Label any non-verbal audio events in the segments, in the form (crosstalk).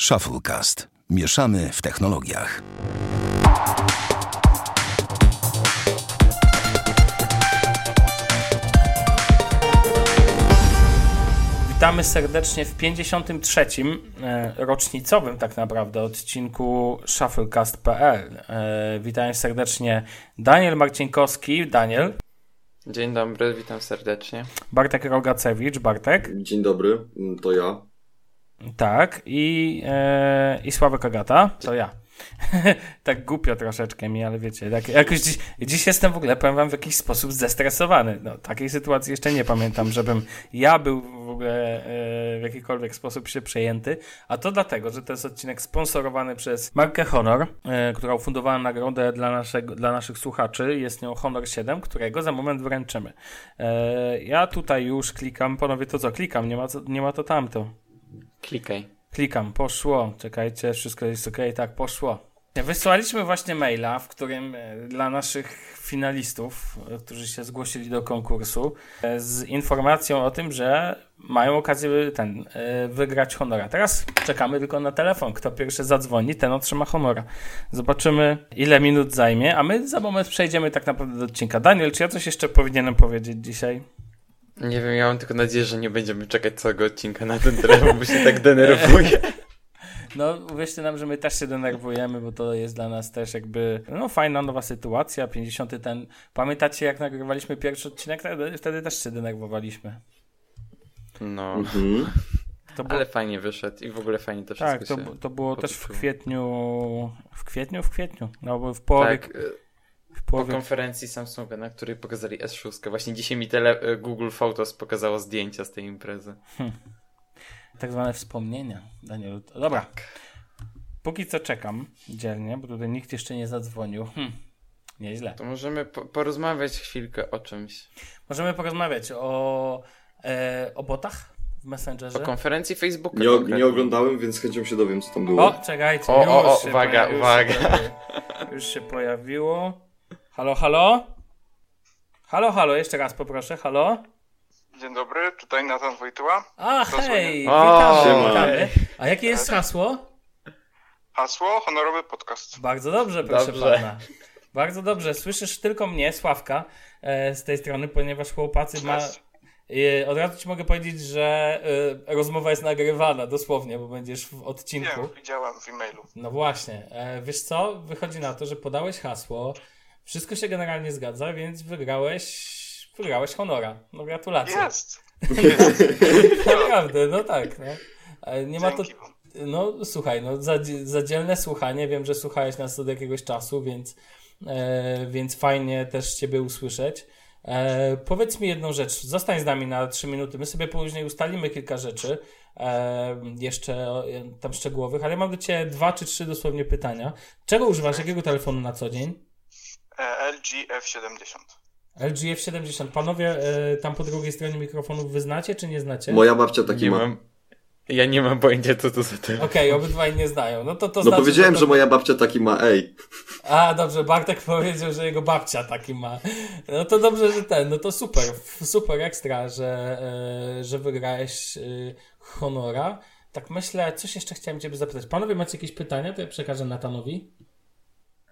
Shufflecast. Mieszamy w technologiach. Witamy serdecznie w 53. e, rocznicowym tak naprawdę odcinku shufflecast.pl. E, Witam serdecznie Daniel Marcinkowski, Daniel, Dzień dobry, witam serdecznie. Bartek Rogacewicz, Bartek, Dzień dobry, to ja. Tak, i, e, i Sławek Agata, to ja. (laughs) tak głupio troszeczkę mi, ale wiecie, tak, jakoś dziś, dziś jestem w ogóle, powiem wam, w jakiś sposób zestresowany. No, takiej sytuacji jeszcze nie pamiętam, żebym ja był w ogóle e, w jakikolwiek sposób się przejęty, a to dlatego, że to jest odcinek sponsorowany przez markę Honor, e, która ufundowała nagrodę dla, naszego, dla naszych słuchaczy. Jest nią Honor 7, którego za moment wręczymy. E, ja tutaj już klikam, panowie, to co, klikam, nie ma, nie ma to tamto. Klikaj. Klikam, poszło. Czekajcie, wszystko jest ok, tak, poszło. Wysłaliśmy właśnie maila, w którym e, dla naszych finalistów, e, którzy się zgłosili do konkursu, e, z informacją o tym, że mają okazję ten, wygrać honora. Teraz czekamy tylko na telefon. Kto pierwszy zadzwoni, ten otrzyma honora. Zobaczymy, ile minut zajmie, a my za moment przejdziemy tak naprawdę do odcinka. Daniel, czy ja coś jeszcze powinienem powiedzieć dzisiaj? Nie wiem, ja mam tylko nadzieję, że nie będziemy czekać całego odcinka na ten telefon, bo się tak denerwuję. (laughs) No, uwierzcie nam, że my też się denerwujemy, bo to jest dla nas też jakby, no fajna nowa sytuacja, 50 ten, pamiętacie jak nagrywaliśmy pierwszy odcinek? Wtedy, wtedy też się denerwowaliśmy. No, Mhm. To było, ale fajnie wyszedł i w ogóle fajnie to wszystko tak, to, się... to było też w kwietniu, w kwietniu, w kwietniu, no bo w połowie, Tak, w po konferencji Samsunga, na której pokazali S6. Właśnie dzisiaj mi tele, e, Google Photos pokazało zdjęcia z tej imprezy. tak zwane wspomnienia, Danielu. Dobra, Tak. póki co czekam dzielnie, bo tutaj nikt jeszcze nie zadzwonił. Hm. Nieźle. To możemy po porozmawiać chwilkę o czymś. Możemy porozmawiać o, e, o botach w O Messengerze. konferencji Facebooka. Nie, o- nie oglądałem, więc chęcią się dowiem, co tam było. O, czekajcie. O, o, o, uwaga, pojawi- już uwaga. Już się pojawiło. Halo, halo? Halo, halo, jeszcze raz poproszę, halo? Dzień dobry, tutaj Nathan Wojtyła. A, hej, witamy, siema. witamy. A jakie jest hasło? Hasło honorowy podcast. Bardzo dobrze, proszę Dobrze. pana. Bardzo dobrze, słyszysz tylko mnie, Sławka, e, z tej strony, ponieważ chłopacy ma... E, od razu ci mogę powiedzieć, że e, rozmowa jest nagrywana, dosłownie, bo będziesz w odcinku. Wiem, widziałem w e-mailu. No właśnie. Wiesz co? Wychodzi na to, że podałeś hasło, wszystko się generalnie zgadza, więc wygrałeś, wygrałeś honora. No gratulacje. Jest! (laughs) Naprawdę, no tak. No. E, Nie ma to... No słuchaj, no za, za dzielne słuchanie, wiem, że słuchałeś nas od jakiegoś czasu, więc, e, więc fajnie też Ciebie usłyszeć. E, powiedz mi jedną rzecz, zostań z nami na 3 minuty, my sobie później ustalimy kilka rzeczy, e, jeszcze e, tam szczegółowych, ale mam do Ciebie dwa czy trzy dosłownie pytania. Czego używasz, jakiego telefonu na co dzień? E, LG F70. LG F70. Panowie, e, tam po drugiej stronie mikrofonów wy znacie, czy nie znacie? Moja babcia taki Nie ma. mam... Ja nie mam pojęcia, co to za telefon. Okej, obydwaj nie znają. No to, to No znaczy, powiedziałem, to... że moja babcia taki ma, ej. A, dobrze, Bartek powiedział, że jego babcia taki ma. No to dobrze, że ten, no to super, super ekstra, że, e, że wygrałeś e, honora. Tak myślę, coś jeszcze chciałem Ciebie zapytać. Panowie, macie jakieś pytania? To ja przekażę Natanowi.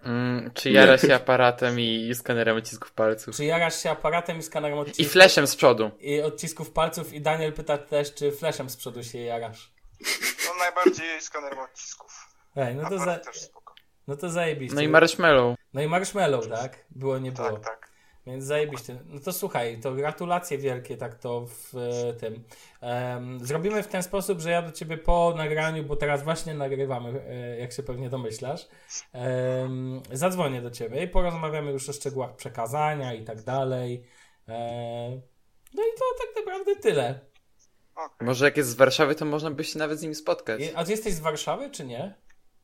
Mm, czy jara się aparatem i skanerem odcisków palców? Czy jarasz się aparatem i skanerem I odcisków, flashem z przodu. i odcisków palców? I Daniel pyta też, czy flashem z przodu się jarasz. No najbardziej skanerem odcisków. Ej, no to, za, Aparat też spoko. no to zajebiście. No i marshmallow. no i marshmallow, tak? Było, nie było. Tak, tak. Więc zajebiście. No to słuchaj, to gratulacje wielkie tak to w e, tym. Zrobimy w ten sposób, że ja do ciebie po nagraniu, bo teraz właśnie nagrywamy, e, jak się pewnie domyślasz, em, zadzwonię do ciebie i porozmawiamy już o szczegółach przekazania i tak dalej. E, no i to tak naprawdę tyle. Może jak jest z Warszawy, to można by się nawet z nim spotkać. A ty jesteś z Warszawy, czy nie?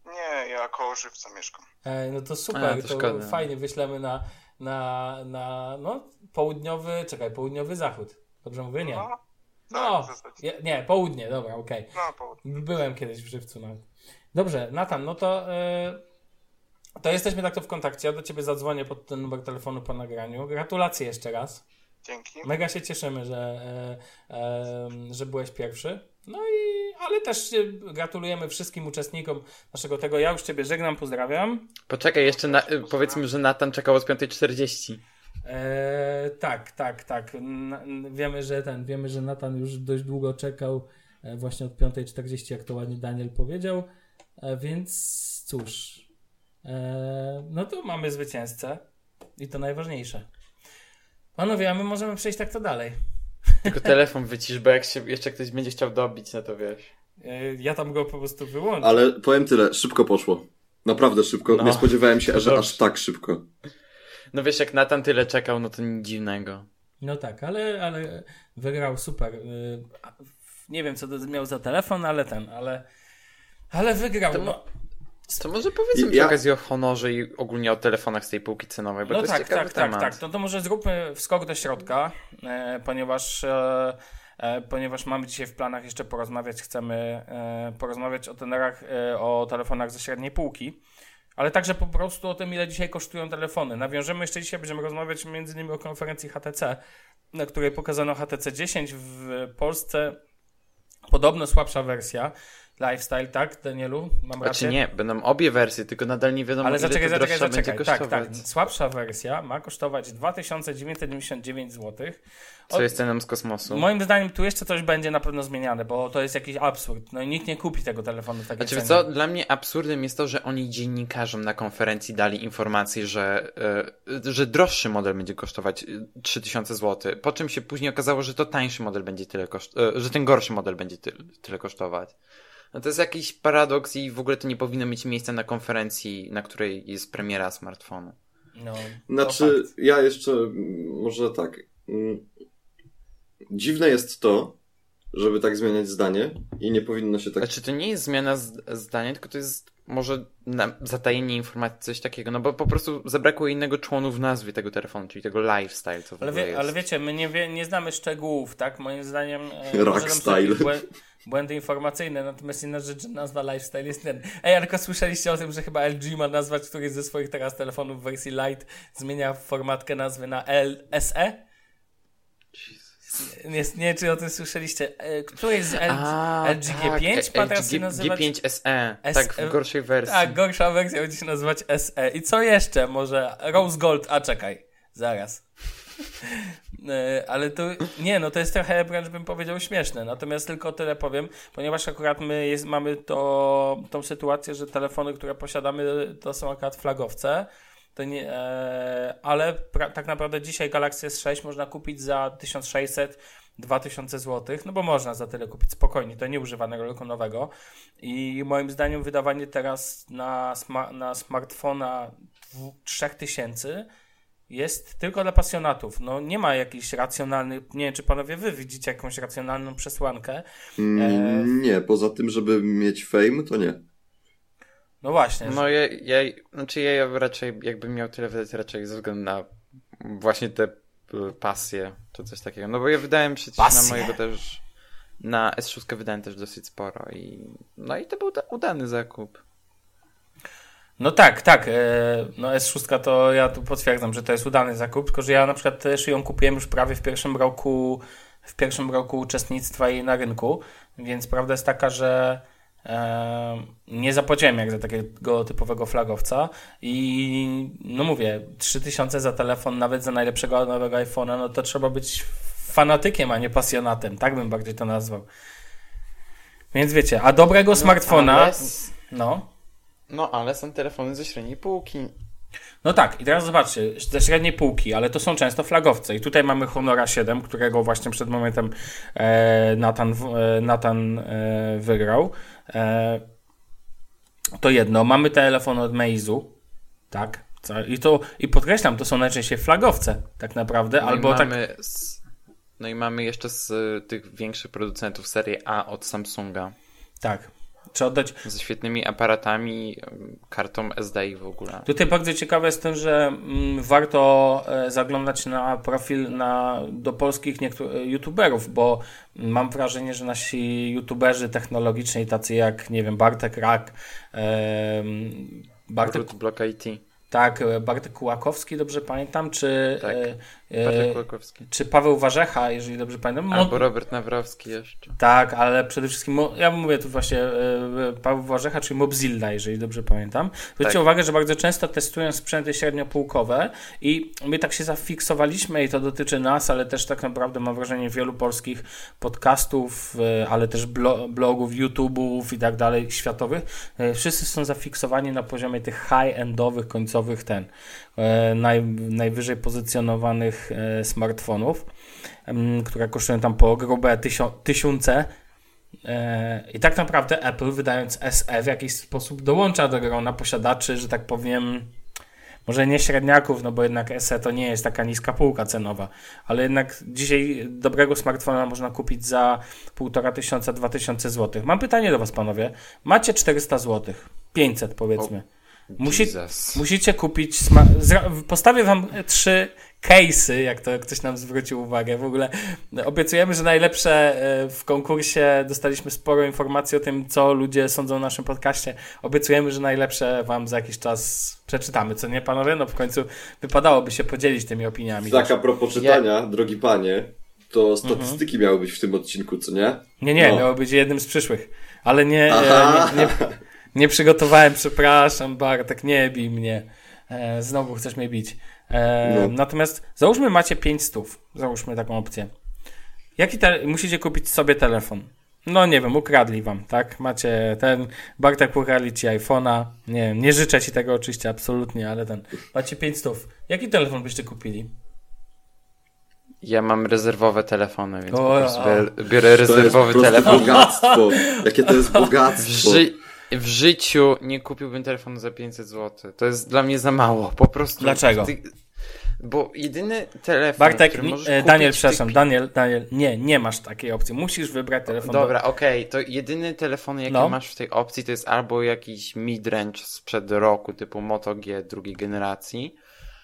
Nie, ja koło żywca mieszkam. E, no to super, A, to, to fajnie, wyślemy na, na, na no, południowy, czekaj, południowy zachód. Dobrze mówię? Nie. No, No, je, nie, południe, dobra, okej. No, południe. Byłem kiedyś w Żywcu nawet. Dobrze, Natan, no to, yy, to jesteśmy tak to w kontakcie. Ja do ciebie zadzwonię pod ten numer telefonu po nagraniu. Gratulacje jeszcze raz. Dzięki. Mega się cieszymy, że, e, e, że byłeś pierwszy. No i, ale też e, gratulujemy wszystkim uczestnikom naszego tego. Ja już Ciebie żegnam, pozdrawiam. Poczekaj, jeszcze na, y, powiedzmy, że Natan czekał od 5.40. E, tak, tak, tak. Na, wiemy, że ten, wiemy, że Natan już dość długo czekał, e, właśnie od 5.40, jak to ładnie Daniel powiedział. E, więc cóż, e, no to mamy zwycięzcę i to najważniejsze. Panowie, a my możemy przejść tak to dalej. Tylko telefon wycisz, bo jak się jeszcze ktoś będzie chciał dobić, no to wiesz. E, ja tam go po prostu wyłączę. Ale powiem tyle, szybko poszło. Naprawdę szybko. No. Nie spodziewałem się, że aż tak szybko. No wiesz, jak Natan tyle czekał, no to nic dziwnego. No tak, ale, ale wygrał super. Y, Nie wiem, co to miał za telefon, ale ten, ale, ale wygrał. To No, To może powiedzmy I przy ja- okazji o honorze i ogólnie o telefonach z tej półki cenowej, bo no to jest tak, ciekawy tak, tak, temat. tak. No to może zróbmy wskok do środka, e, ponieważ, e, e, ponieważ mamy dzisiaj w planach jeszcze porozmawiać, chcemy e, porozmawiać o tenerach, e, o telefonach ze średniej półki. Ale także po prostu o tym, ile dzisiaj kosztują telefony. Nawiążemy jeszcze dzisiaj, będziemy rozmawiać między innymi o konferencji HTC, na której pokazano HTC 10 w Polsce. Podobno słabsza wersja. Lifestyle, tak, Danielu? Mam Znaczy rację? nie, będą obie wersje, tylko nadal nie wiadomo Ale ile zaczekaj, to zaczekaj, droższa zaczekaj. będzie Tak, kosztować. tak. Słabsza wersja ma kosztować 2999 zł. Co jest ceną z kosmosu. Moim zdaniem tu jeszcze coś będzie na pewno zmieniane, bo to jest jakiś absurd. No i nikt nie kupi tego telefonu w takiej Znaczy, cenie. co, dla mnie absurdem jest to, że oni dziennikarzom na konferencji dali informację, że, e, że droższy model będzie kosztować e, 3000 zł, po czym się później okazało, że to tańszy model będzie tyle koszt- e, że ten gorszy model będzie ty- tyle kosztować. No to jest jakiś paradoks i w ogóle to nie powinno mieć miejsca na konferencji, na której jest premiera smartfonu. No, Znaczy, fakt. ja jeszcze mm, może tak. mm, Dziwne jest to, żeby tak zmieniać zdanie i nie powinno się tak. Znaczy, to nie jest zmiana z- zdania, tylko to jest może na, zatajenie informacji, coś takiego, no bo po prostu zabrakło innego członu w nazwie tego telefonu, czyli tego lifestyle, co w Ale, ogóle wie, jest. ale wiecie, my nie, wie, nie znamy szczegółów, tak? Moim zdaniem e, (laughs) Rock może błędy informacyjne, natomiast inna rzecz, że nazwa lifestyle jest ten. Ej, ale tylko słyszeliście o tym, że chyba LG ma nazwać któryś ze swoich teraz telefonów w wersji Lite, zmienia formatkę nazwy na LSE? Nie, nie czy o tym słyszeliście. E, Któryś z LG, A, LG G5 ma teraz się LG nazywać... G5 SE, SE. tak, w gorszej wersji. Tak, gorsza wersja będzie się nazywać SE. I co jeszcze? Może Rose Gold, a czekaj, zaraz. E, Ale to nie, no to jest trochę wręcz bym powiedział śmieszne. Natomiast tylko tyle powiem, ponieważ akurat my jest, mamy to, tą sytuację, że telefony, które posiadamy, to są akurat flagowce. Nie, e, ale pra, tak naprawdę dzisiaj Galaxy S6 można kupić za 1600 2000 zł, no bo można za tyle kupić spokojnie, to nie używanego, tylko nowego. I moim zdaniem wydawanie teraz na, sma- na smartfona dwu- 3000 jest tylko dla pasjonatów. No nie ma jakichś racjonalnych, nie wiem czy panowie wy widzicie jakąś racjonalną przesłankę. Mm, Nie, poza tym, żeby mieć fame, to nie. No właśnie. No ja, ja, znaczy ja raczej, jakbym miał tyle wydać, raczej ze względu na właśnie te pasje, czy coś takiego. No bo ja wydałem przecież Pasje? na mojego też, na S6 wydałem też dosyć sporo i no i to był da- udany zakup. No tak, tak. e, No S6 to ja tu potwierdzam, że to jest udany zakup, tylko że ja na przykład też ją kupiłem już prawie w pierwszym roku, w pierwszym roku uczestnictwa jej na rynku, więc prawda jest taka, że e, nie zapłaciłem jak za takiego typowego flagowca i no mówię, 3000 za telefon, nawet za najlepszego nowego iPhone'a, no to trzeba być fanatykiem, a nie pasjonatem, tak bym bardziej to nazwał. Więc wiecie, a dobrego smartfona, ale s- no. No ale są telefony ze średniej półki. No tak, i teraz zobaczcie, ze średniej półki, ale to są często flagowce. I tutaj mamy Honora 7, którego właśnie przed momentem e, Nathan, e, Nathan e, wygrał. E, to jedno. Mamy telefon od Meizu, tak. Co- I, to, I podkreślam, to są najczęściej flagowce, tak naprawdę. No albo i tak. mamy z, no i mamy jeszcze z tych większych producentów serię A od Samsunga. Tak. Czy oddać. Ze świetnymi aparatami, kartą SD i w ogóle. Tutaj bardzo ciekawe jest to, że mm, warto e, zaglądać na profil na, do polskich niektórych youtuberów, bo mam wrażenie, że nasi youtuberzy technologiczni, tacy jak, nie wiem, Bartek Rak, Bartek, Block IT. Tak, e, Bartek Kułakowski, dobrze pamiętam, czy, Tak, e, e, Patryk Kłakowski. czy Paweł Warzecha, jeżeli dobrze pamiętam. Albo Robert Nawrowski jeszcze. Tak, ale przede wszystkim, ja mówię tu właśnie e, Paweł Warzecha, czyli Mobzilla, jeżeli dobrze pamiętam. Zwróćcie Tak. uwagę, że bardzo często testują sprzęty średniopółkowe i my tak się zafiksowaliśmy i to dotyczy nas, ale też tak naprawdę mam wrażenie wielu polskich podcastów, e, ale też blo- blogów, YouTube'ów i tak dalej, światowych. E, Wszyscy są zafiksowani na poziomie tych high-endowych, końcowych ten, e, naj, najwyżej pozycjonowanych e, smartfonów, em, które kosztują tam po grube tysiące. E, I tak naprawdę Apple, wydając SE, w jakiś sposób dołącza do grona posiadaczy, że tak powiem, może nie średniaków, no bo jednak SE to nie jest taka niska półka cenowa, ale jednak dzisiaj dobrego smartfona można kupić za 1500 tysiąca, 2000 zł. Mam pytanie do Was, panowie. Macie 400 zł, 500 powiedzmy. Musi, musicie kupić. Postawię Wam trzy case'y, jak to ktoś nam zwrócił uwagę. W ogóle obiecujemy, że najlepsze e, w konkursie dostaliśmy sporo informacji o tym, co ludzie sądzą o naszym podcaście. Obiecujemy, że najlepsze Wam za jakiś czas przeczytamy, co nie, panowie? No w końcu wypadałoby się podzielić tymi opiniami. Tak, a propos czytania, drogi panie, to statystyki Mhm. miały być w tym odcinku, co nie? Nie, nie, No. miało być jednym z przyszłych. Ale nie, Aha. e, nie, nie, nie przygotowałem, przepraszam, Bartek, nie bij mnie. E, znowu chcesz mnie bić. E, No. Natomiast załóżmy macie 5 stów. Załóżmy taką opcję. Jaki te, musicie kupić sobie telefon? No nie wiem, ukradli wam, tak? Macie ten, Bartek ukradli ci iPhone'a. Nie wiem, nie życzę ci tego oczywiście, absolutnie, ale ten. Macie 5 stów. Jaki telefon byście kupili? Ja mam rezerwowe telefony, więc O, po prostu biorę, biorę To jest rezerwowy telefon. bogactwo. Jakie to jest W, (laughs) bogactwo. ży- w życiu nie kupiłbym telefonu za 500 zł. To jest dla mnie za mało. Po prostu. Dlaczego? Ty- Bo jedyny telefon, Bartek, który możesz e, kupić Daniel, przepraszam, tych- Daniel, Daniel, nie, nie masz takiej opcji. Musisz wybrać telefon. Dobra, okej, to jedyny telefon, jaki No. masz w tej opcji, to jest albo jakiś midrange sprzed roku, typu Moto G drugiej generacji,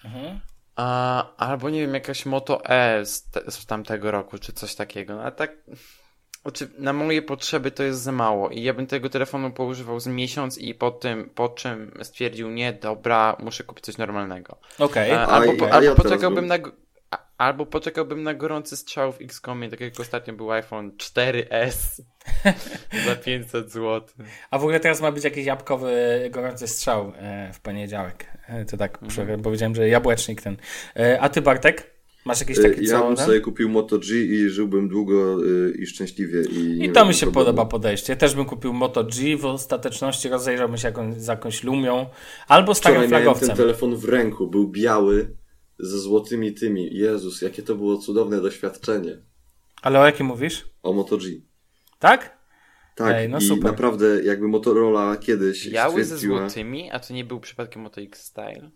Mhm. a, albo nie wiem, jakaś Moto E z, z tamtego roku, czy coś takiego. No, a tak, znaczy, na moje potrzeby to jest za mało i ja bym tego telefonu poużywał z miesiąc i po tym, po czym stwierdził, nie, dobra, muszę kupić coś normalnego. Okej. A albo, po, albo ja poczekałbym bym- na. Albo poczekałbym na gorący strzał w XCOMie, tak jak ostatnio był iPhone 4S (laughs) za 500 zł. A w ogóle teraz ma być jakiś jabłkowy gorący strzał e, w poniedziałek. E, to tak Mhm. powiedziałem, że jabłecznik ten. E, a ty Bartek? Masz jakiś Y, taki Ja bym sobie kupił Moto G i żyłbym długo y, i szczęśliwie. I, I to mi się problemu. podoba podejście. Też bym kupił Moto G, w ostateczności rozejrzałbym się jakąś, za jakąś lumią albo starym Wczoraj miałem flagowcem. ten telefon w ręku, był biały, ze złotymi tymi. Jezus, jakie to było cudowne doświadczenie. Ale o jakim mówisz? O Moto G. Tak? Tak, Ej, no i super. naprawdę jakby Motorola kiedyś Biały ze złotymi, a to nie był przypadkiem Moto X Style?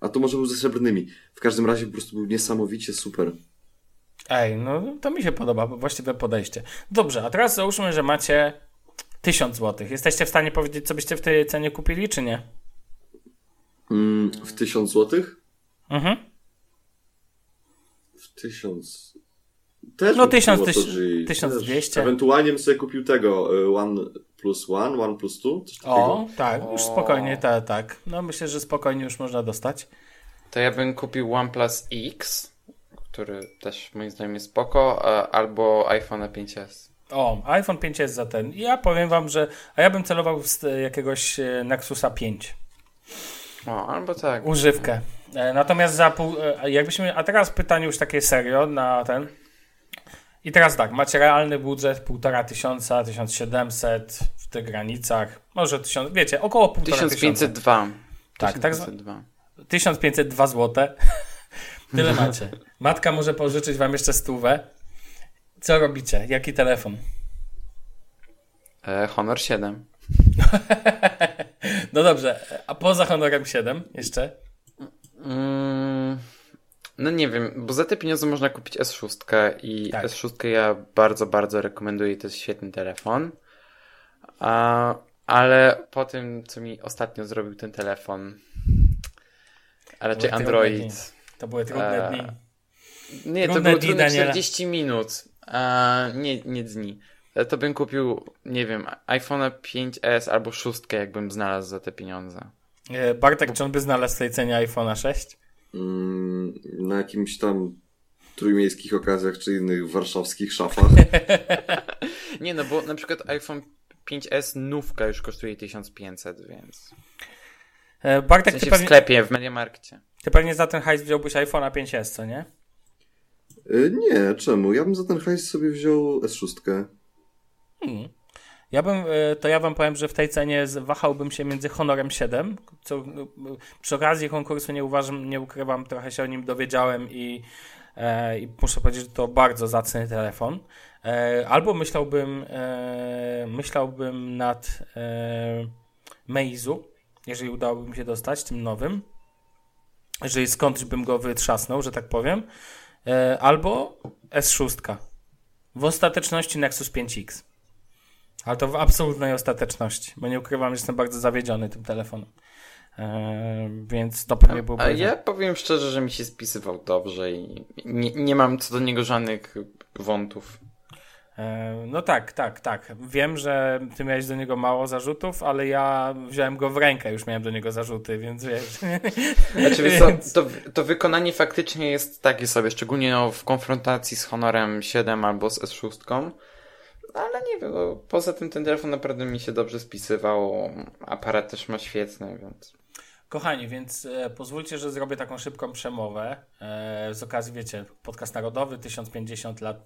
A to może był ze srebrnymi. W każdym razie po prostu był niesamowicie super. Ej, no to mi się podoba, właściwe podejście. Dobrze, a teraz załóżmy, że macie 1000 zł. Jesteście w stanie powiedzieć, co byście w tej cenie kupili, czy nie? Mm, w 1000 złotych? Mhm. W 1000... Też No, bym kupił 1000, Moto tyś- G. 1200. Też. Ewentualnie bym sobie kupił tego y, One plus One, One plus Two. O, tak, już spokojnie, tak, tak. No myślę, że spokojnie już można dostać. To ja bym kupił OnePlus X, który też moim zdaniem jest spoko, albo iPhone 5s. O, iPhone 5 jest za ten. Ja powiem wam, że. A ja bym celował z jakiegoś e, Nexusa 5. O, albo tak. Używkę. E, Natomiast za pół. e, Jakbyśmy. A teraz pytanie już takie serio na ten. I teraz tak, macie realny budżet 1500, tysiąca, 1700 w tych granicach. Może 1000, wiecie, około 1500. 1502. Tak, tak zwa- 1502. 1502 zł. Tyle macie. Matka może pożyczyć wam jeszcze stówę. Co robicie? Jaki telefon? E, Honor 7. (laughs) No dobrze, a poza Honorem 7 jeszcze? Mm, no nie wiem, bo za te pieniądze można kupić S6 i Tak. S6 ja bardzo, bardzo rekomenduję, to jest świetny telefon. A, ale po tym, co mi ostatnio zrobił ten telefon, a raczej Były. Android. To były trudne dni. Nie, to dni, trudne Daniela. 40 minut. A, nie, nie dni. To bym kupił, nie wiem, iPhone'a 5S albo 6, jakbym znalazł za te pieniądze. E, Bartek, czy on by znalazł w tej cenie iPhone'a 6? Mm, na jakimś tam trójmiejskich okazjach czy innych warszawskich szafach. (laughs) Nie, no bo na przykład iPhone 5S nówka już kosztuje 1500, więc... E, W Bartek, sensie ty w pewnie, sklepie, w Mediamarkcie. ty pewnie za ten hajs wziąłbyś iPhone'a 5S, co nie? Y, Nie, czemu? Ja bym za ten hajs sobie wziął S6. Hmm. Ja bym, e, to ja wam powiem, że w tej cenie wahałbym się między Honorem 7, co e, przy okazji konkursu nie uważam, nie ukrywam, trochę się o nim dowiedziałem i, e, i muszę powiedzieć, że to bardzo zacny telefon. E, albo myślałbym, e, myślałbym nad e, Meizu, jeżeli udałoby mi się dostać, tym nowym. Jeżeli skądś bym go wytrzasnął, że tak powiem. E, albo S6. W ostateczności Nexus 5X. Ale to w absolutnej ostateczności, bo nie ukrywam, że jestem bardzo zawiedziony tym telefonem. Eee, więc to pewnie byłby. A ja powiem szczerze, że mi się spisywał dobrze i nie, nie mam co do niego żadnych wątów. Eee, no tak, tak, tak. Wiem, że ty miałeś do niego mało zarzutów, ale ja wziąłem go w rękę, już miałem do niego zarzuty, więc wiesz. (laughs) Znaczy, Więc- to, to wykonanie faktycznie jest takie sobie, szczególnie no, w konfrontacji z Honorem 7 albo z S6. Ale nie wiem, no, poza tym ten telefon naprawdę mi się dobrze spisywał. Aparat też ma świetny, więc. Kochani, więc e, pozwólcie, że zrobię taką szybką przemowę. E, z okazji, wiecie, podcast narodowy, 1050 lat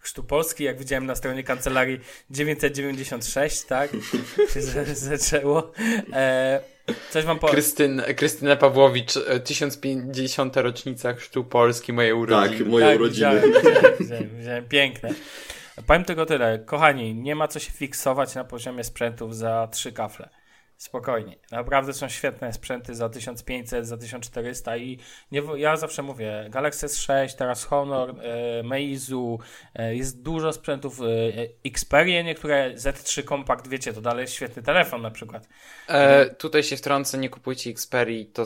chrztu Polski, jak widziałem na stronie kancelarii 996, tak? (laughs) się za- zaczęło. E, coś wam powiem. Krystyn, Krystyna Pawłowicz, e, 1050. rocznica chrztu Polski, moje urodziny. Tak, moje urodziny. Widziałem, widziałem, widziałem. Piękne. Powiem tylko tyle. Kochani, nie ma co się fiksować na poziomie sprzętów za trzy kafle. Spokojnie. Naprawdę są świetne sprzęty za 1500, za 1400 i nie, ja zawsze mówię, Galaxy S6, teraz Honor, e, Meizu, e, jest dużo sprzętów, e, Xperia, niektóre Z3 Compact, wiecie, to dalej świetny telefon na przykład. E, tutaj się wtrącę, nie kupujcie Xperii, to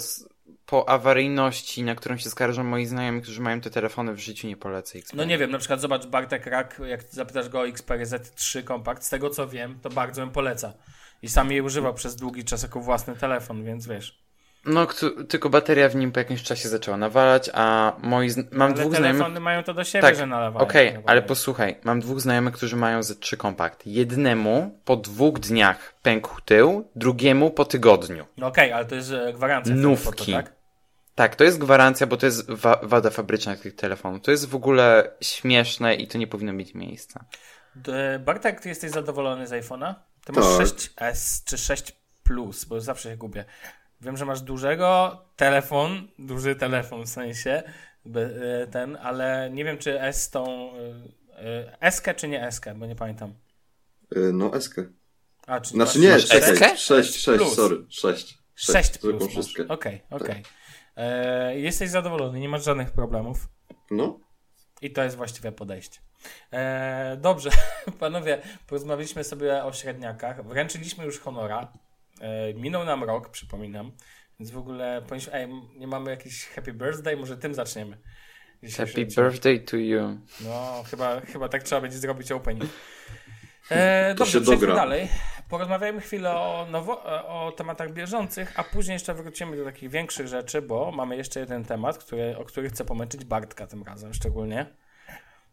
po awaryjności, na którą się skarżą moi znajomi, którzy mają te telefony, w życiu nie polecę Xperii. No nie wiem, na przykład zobacz Bartek Rak, jak zapytasz go o Xperia Z3 Compact, z tego co wiem, to bardzo bym poleca. I sam jej używał przez długi czas jako własny telefon, więc wiesz. No, tylko bateria w nim po jakimś czasie zaczęła nawalać, a moi mam Ale dwóch telefony znajomych... mają to do siebie, Tak, że nalewają. Okej, tak ale posłuchaj, mam dwóch znajomych, którzy mają Z3 kompakt. Jednemu po dwóch dniach pękł tył, drugiemu po tygodniu. No Okej, ale to jest e, gwarancja. Nówki. po to, tak? Tak, to jest gwarancja, bo to jest wa- wada fabryczna tych telefonów. To jest w ogóle śmieszne i to nie powinno mieć miejsca. Bartek, ty jesteś zadowolony z iPhone'a? Ty masz Tak. 6S czy 6 Plus, bo zawsze się gubię. Wiem, że masz dużego telefon, duży telefon w sensie, e, ten, ale nie wiem, czy S tą e, S czy nie S, bo nie pamiętam. No, Eskę. A, czy Znaczy masz- nie, czekaj, 6, 6, Plus. sorry, 6. 6 zwykłą plus. masz. szóstkę. Okej, okej. E, Jesteś zadowolony, nie masz żadnych problemów. No, I to jest właściwe podejście. E, dobrze, (laughs) panowie, porozmawialiśmy sobie o średniakach. Wręczyliśmy już honora. E, minął nam rok, przypominam. Więc w ogóle powinniśmy. Ej, nie mamy jakiś happy birthday? Może tym zaczniemy. Happy birthday to you. No, chyba, chyba tak trzeba będzie zrobić opening. E, To dobrze, się dogra. dalej. Porozmawiajmy chwilę o, nowo, o tematach bieżących, a później jeszcze wrócimy do takich większych rzeczy, bo mamy jeszcze jeden temat, który, o który chcę pomęczyć Bartka tym razem szczególnie.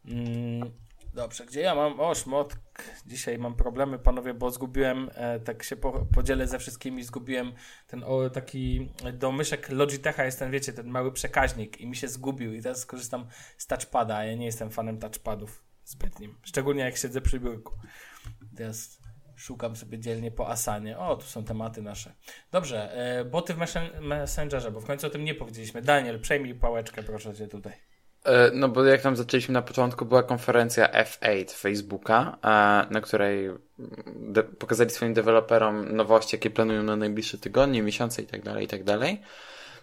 Mm, dobrze, gdzie ja mam? O, szmotk. Dzisiaj mam problemy, panowie, bo zgubiłem, e, tak się po, podzielę ze wszystkimi, zgubiłem ten o, taki do myszek Logitecha jest ten, wiecie, ten mały przekaźnik i mi się zgubił i teraz korzystam z touchpada, a ja nie jestem fanem touchpadów zbytnim, szczególnie jak siedzę przy biurku. Teraz szukam sobie dzielnie po Asanie. O, tu są tematy nasze. Dobrze, e, boty w messen- Messengerze, bo w końcu o tym nie powiedzieliśmy. Daniel, przejmij pałeczkę, proszę cię tutaj. E, No bo jak tam zaczęliśmy na początku, była konferencja F8 Facebooka, e, na której de- pokazali swoim deweloperom nowości, jakie planują na najbliższe tygodnie, miesiące i tak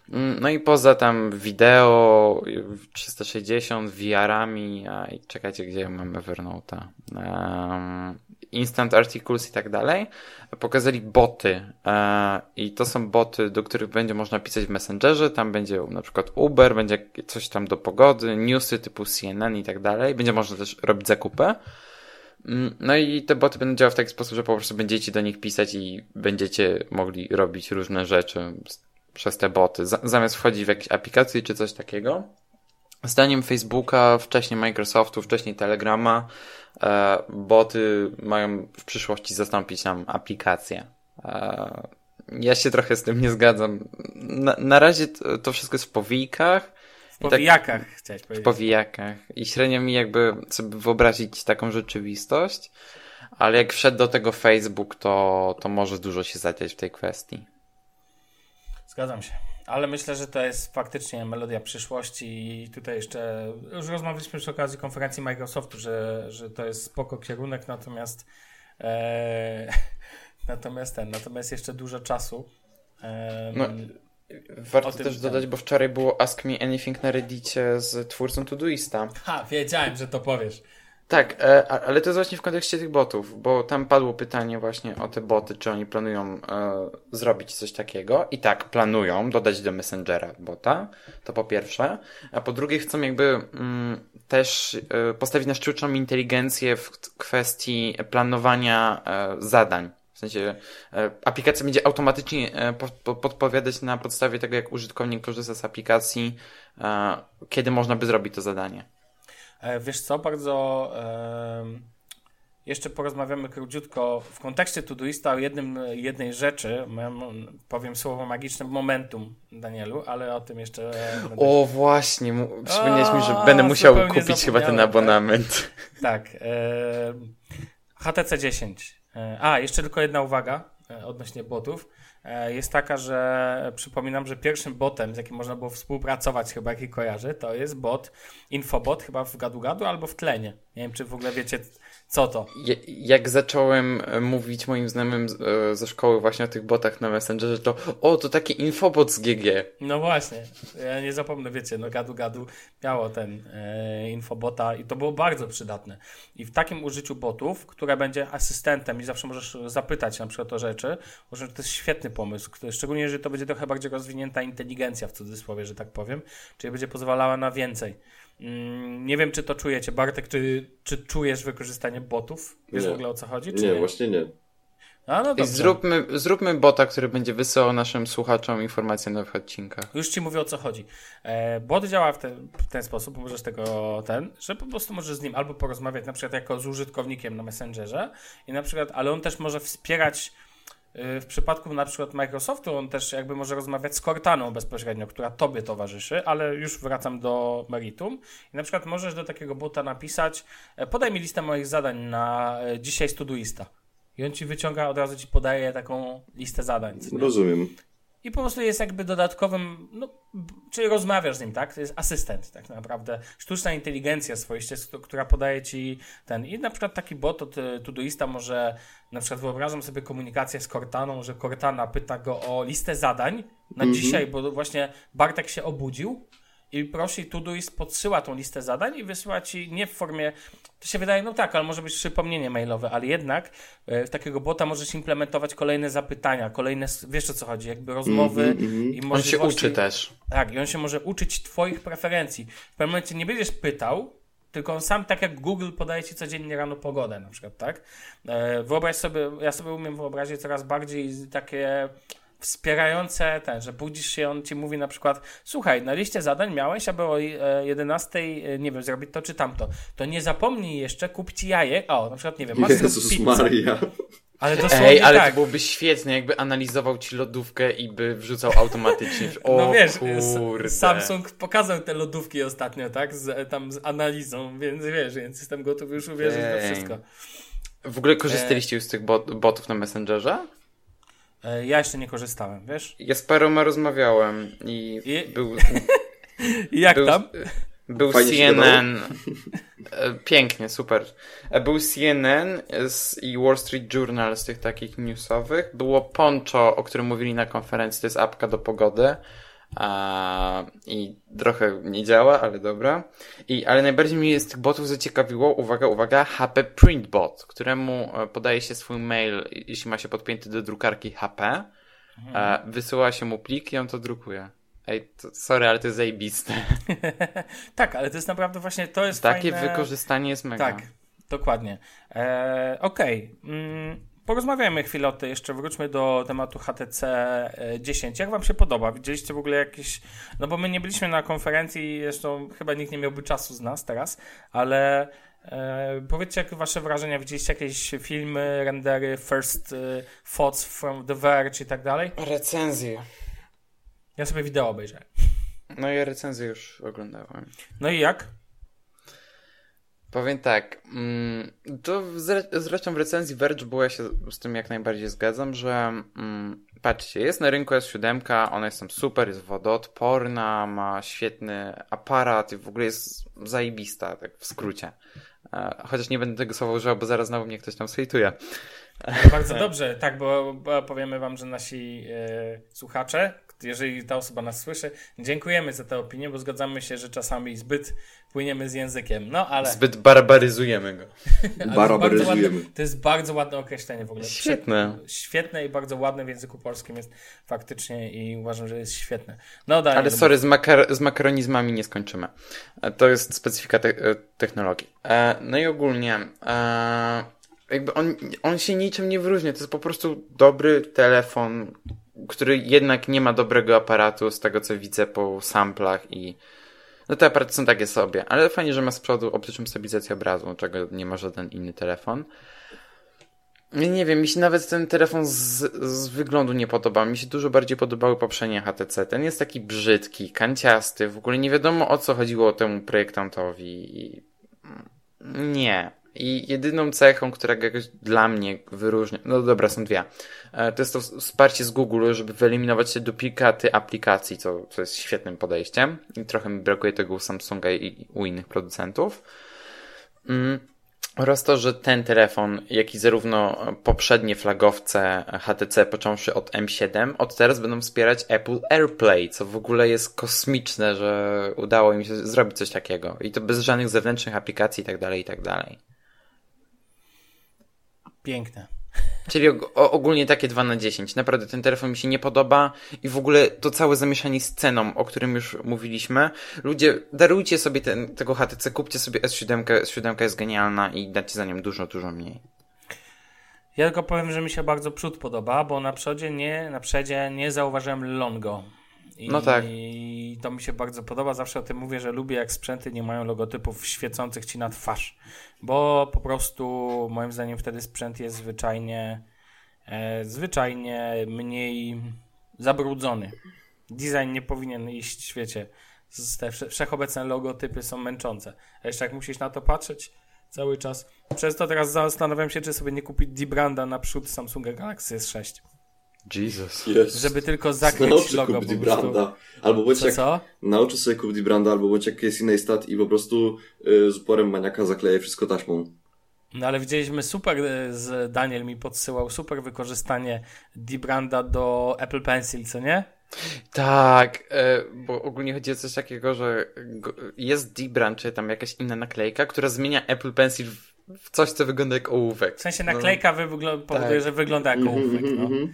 Mm, No i poza tam wideo, y, 360, VR-ami, a i czekajcie, gdzie mamy Evernote'a, um, Instant Articles i tak dalej, pokazali boty e, i to są boty, do których będzie można pisać w Messengerze, tam będzie na przykład Uber, będzie coś tam do pogody, newsy typu CNN i tak dalej, będzie można też robić zakupy. Mm, No i te boty będą działały w taki sposób, że po prostu będziecie do nich pisać i będziecie mogli robić różne rzeczy przez te boty, za- zamiast wchodzić w jakieś aplikacje czy coś takiego. Zdaniem Facebooka, wcześniej Microsoftu, wcześniej Telegrama, e, boty mają w przyszłości zastąpić nam aplikacje. E, ja się trochę z tym nie zgadzam. Na, na razie to, to wszystko jest w powijkach. W tak- powijakach chciałeś w powiedzieć. powijakach i średnio mi jakby sobie wyobrazić taką rzeczywistość, ale jak wszedł do tego Facebook, to, to może dużo się zadziać w tej kwestii. Zgadzam się. Ale myślę, że to jest faktycznie melodia przyszłości i tutaj jeszcze już rozmawialiśmy przy okazji konferencji Microsoftu, że, że to jest spoko kierunek, natomiast e, (laughs) natomiast ten, natomiast jeszcze dużo czasu. E, No, Warto też dodać, bo wczoraj było Ask Me Anything na Reddicie z twórcą Todoista. Ha, wiedziałem, że to powiesz. Tak, e, ale to jest właśnie w kontekście tych botów, bo tam padło pytanie właśnie o te boty, czy oni planują e, zrobić coś takiego. I tak, planują dodać do Messengera bota, to po pierwsze. A po drugie chcą jakby mm, też e, postawić na sztuczną inteligencję w kwestii planowania zadań. W sensie aplikacja będzie automatycznie po, po, podpowiadać na podstawie tego, jak użytkownik korzysta z aplikacji, kiedy można by zrobić to zadanie. E, Wiesz co, bardzo jeszcze porozmawiamy króciutko w kontekście Todoista o jednym, jednej rzeczy. Mam- Powiem słowo magiczne momentum, Danielu, ale o tym jeszcze będę O, właśnie, przypomniałeś mi, że będę musiał kupić chyba ten tak. abonament. Tak. E, HTC 10. E, a, jeszcze tylko jedna uwaga e, odnośnie botów. E, jest taka, że przypominam, że pierwszym botem, z jakim można było współpracować, chyba jaki kojarzy, to jest bot, infobot, chyba w gadu-gadu albo w tlenie. Nie wiem, czy w ogóle wiecie, co to. Jak zacząłem e, mówić moim znajomym e, ze szkoły właśnie o tych botach na Messengerze, to o, to taki infobot z GG. No właśnie, ja nie zapomnę, wiecie, no gadu gadu miało ten e, infobota i to było bardzo przydatne. I w takim użyciu botów, które będzie asystentem i zawsze możesz zapytać na przykład o rzeczy, uważam, że to jest świetny pomysł, szczególnie, że to będzie trochę bardziej rozwinięta inteligencja w cudzysłowie, że tak powiem, czyli będzie pozwalała na więcej. Mm, nie wiem, czy to czujecie. Bartek, czy, czy czujesz wykorzystanie botów? Wiesz Nie. w ogóle o co chodzi? Czy Nie, właśnie nie. A, no zróbmy, zróbmy bota, który będzie wysyłał naszym słuchaczom informacje o nowych odcinkach. Już ci mówię o co chodzi. E, bot działa w ten, w ten sposób, możesz tego ten, że po prostu możesz z nim albo porozmawiać na przykład jako z użytkownikiem na Messengerze i na przykład, ale on też może wspierać w przypadku na przykład Microsoftu, on też jakby może rozmawiać z Cortaną bezpośrednio, która tobie towarzyszy, ale już wracam do meritum. I na przykład możesz do takiego bota napisać, e, podaj mi listę moich zadań na e, dzisiaj Studuista. I on ci wyciąga, od razu ci podaje taką listę zadań. Rozumiem. I po prostu jest jakby dodatkowym, no, czyli rozmawiasz z nim, tak? To jest asystent, tak naprawdę. Sztuczna inteligencja swoiście, która podaje ci ten. I na przykład taki bot od y, Todoista może, na przykład wyobrażam sobie komunikację z Cortaną, że Cortana pyta go o listę zadań na Mhm. dzisiaj, bo właśnie Bartek się obudził i prosi Todoist podsyła tą listę zadań i wysyła ci nie w formie, to się wydaje, no tak, ale może być przypomnienie mailowe, ale jednak e, w takiego bota możesz implementować kolejne zapytania, kolejne, wiesz o co chodzi, jakby rozmowy Mhm, mhm. i On się możliwości. uczy też. Tak, i on się może uczyć twoich preferencji. W pewnym momencie nie będziesz pytał, tylko on sam, tak jak Google podaje ci codziennie rano pogodę na przykład, tak? E, wyobraź sobie, ja sobie umiem wyobrazić coraz bardziej takie wspierające ten, że budzisz się, on ci mówi na przykład, słuchaj, na liście zadań miałeś, aby o e, 11, e, nie wiem, zrobić to czy tamto. To nie zapomnij jeszcze, kup ci jajek. O, na przykład, nie wiem, masz Jezus pizzę. Maria. Ale dosłownie Ej, ale tak. to byłoby świetne, jakby analizował ci lodówkę i by wrzucał automatycznie. (laughs) O no wiesz, kurde. Samsung pokazał te lodówki ostatnio, tak? Z, tam z analizą, więc wiesz, więc jestem gotów już uwierzyć Ej. wszystko. W ogóle korzystaliście już z tych bot, botów na Messengerze? E, Ja jeszcze nie korzystałem, wiesz? Ja z paroma rozmawiałem i, I- był... (laughs) I jak był, tam? Był Fajnie CNN. e, Pięknie, super. E, Był CNN z, i Wall Street Journal z tych takich newsowych. Było Poncho, o którym mówili na konferencji, to jest apka do pogody. A, I trochę nie działa, ale dobra. I, ale najbardziej mnie z tych botów zaciekawiło, uwaga, uwaga, HP Printbot, któremu e, podaje się swój mail, jeśli ma się podpięty do drukarki HP. E, wysyła się mu plik i on to drukuje. Ej, to, sorry, ale to jest zajebiste. (laughs) tak, ale to jest naprawdę właśnie, to jest Takie fajne... wykorzystanie jest mega. Tak. Dokładnie. E, Okej. Mm, porozmawiajmy chwilę o tym, jeszcze wróćmy do tematu HTC e, 10. Jak wam się podoba? Widzieliście w ogóle jakieś... No bo my nie byliśmy na konferencji, zresztą chyba nikt nie miałby czasu z nas teraz, ale e, powiedzcie, jakie wasze wrażenia? Widzieliście jakieś filmy, rendery, first e, thoughts from The Verge i tak dalej? Recenzje. Ja sobie wideo obejrzałem. No ja recenzję już oglądałem. No i jak? Powiem tak, mm, to zre- zresztą w recenzji Verge było, ja się z tym jak najbardziej zgadzam, że mm, patrzcie, jest na rynku S7, ona jest tam super, jest wodoodporna, ma świetny aparat i w ogóle jest zajebista, tak w skrócie. E, Chociaż nie będę tego słowa używał, bo zaraz znowu mnie ktoś tam zhejtuje. Bardzo dobrze, tak, bo, bo powiemy wam, że nasi e, słuchacze, jeżeli ta osoba nas słyszy, dziękujemy za tę opinię, bo zgadzamy się, że czasami zbyt płyniemy z językiem. No ale. Zbyt barbaryzujemy go. (laughs) to Barbaryzujemy. bardzo ładne- To jest bardzo ładne określenie w ogóle. Świetne. Świetne i bardzo ładne w języku polskim jest faktycznie i uważam, że jest świetne. No Daniel, Ale sorry, z, makar- z makaronizmami nie skończymy. E, To jest specyfika te- e, technologii. E, no i ogólnie, e, jakby on, on się niczym nie wyróżnia. To jest po prostu dobry telefon, który jednak nie ma dobrego aparatu, z tego co widzę po samplach i no te aparaty są takie sobie, ale fajnie, że ma z przodu optyczną stabilizację obrazu, czego nie ma żaden inny telefon. Nie, wiem, mi się nawet ten telefon z, z wyglądu nie podoba. Mi się dużo bardziej podobały poprzednie HTC. Ten jest taki brzydki, kanciasty, w ogóle nie wiadomo o co chodziło temu projektantowi. Nie. I jedyną cechą, która jakoś dla mnie wyróżnia, no dobra, są dwie. E, To jest to wsparcie z Google, żeby wyeliminować te duplikaty aplikacji, co, co jest świetnym podejściem. I trochę mi brakuje tego u Samsunga i i u innych producentów. Mm. Oraz to, że ten telefon, jak i zarówno poprzednie flagowce HTC, począwszy od M7, od teraz będą wspierać Apple AirPlay, co w ogóle jest kosmiczne, że udało im się zrobić coś takiego. I to bez żadnych zewnętrznych aplikacji i tak dalej, i tak dalej. Piękne. Czyli ogólnie takie 2 na 10. Naprawdę ten telefon mi się nie podoba i w ogóle to całe zamieszanie z ceną, o którym już mówiliśmy. Ludzie, darujcie sobie ten, tego HTC, kupcie sobie S7, S7 jest genialna i dacie za nią dużo, dużo mniej. Ja tylko powiem, że mi się bardzo przód podoba, bo na przodzie nie, na przodzie nie zauważyłem Longo. I No tak. to mi się bardzo podoba. Zawsze o tym mówię, że lubię jak sprzęty nie mają logotypów świecących ci na twarz. Bo po prostu moim zdaniem wtedy sprzęt jest zwyczajnie e, zwyczajnie mniej zabrudzony. Design nie powinien iść w świecie. Te wsze- wszechobecne logotypy są męczące. A jeszcze jak musisz na to patrzeć cały czas. Przez to teraz zastanawiam się, czy sobie nie kupić D-Branda na przód Samsunga Galaxy S6. Jesus. Żeby tylko zakryć Nauczy logo kup po Branda. Albo bądź Co, jak co? nauczy sobie kup Branda, albo bądź jak Casey Neistat i po prostu y, z uporem maniaka zakleje wszystko taśmą. No ale widzieliśmy super, e, z Daniel mi podsyłał, super wykorzystanie D-Branda do Apple Pencil, co nie? Tak, e, bo ogólnie chodzi o coś takiego, że jest D-Brand, czy tam jakaś inna naklejka, która zmienia Apple Pencil w, coś, co wygląda jak ołówek. W sensie No, naklejka wy wygl- powoduje, tak. że wygląda jak ołówek, Mhm, no.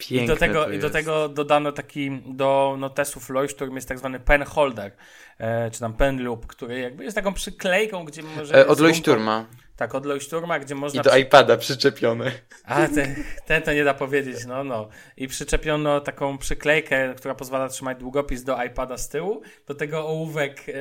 Mhm. I piękne do, tego, I do jest. tego dodano taki do notesów Loish, którym jest tak zwany pen holder, e, czy tam pen loop, który jakby jest taką przyklejką, gdzie może... E, od gumką- Leuchtturma. Tak, od Leuchtturma, gdzie I można... do przy- iPada przyczepiony. A, ten, ten to nie da powiedzieć, no, no. I przyczepiono taką przyklejkę, która pozwala trzymać długopis do iPada z tyłu, do tego ołówek, e,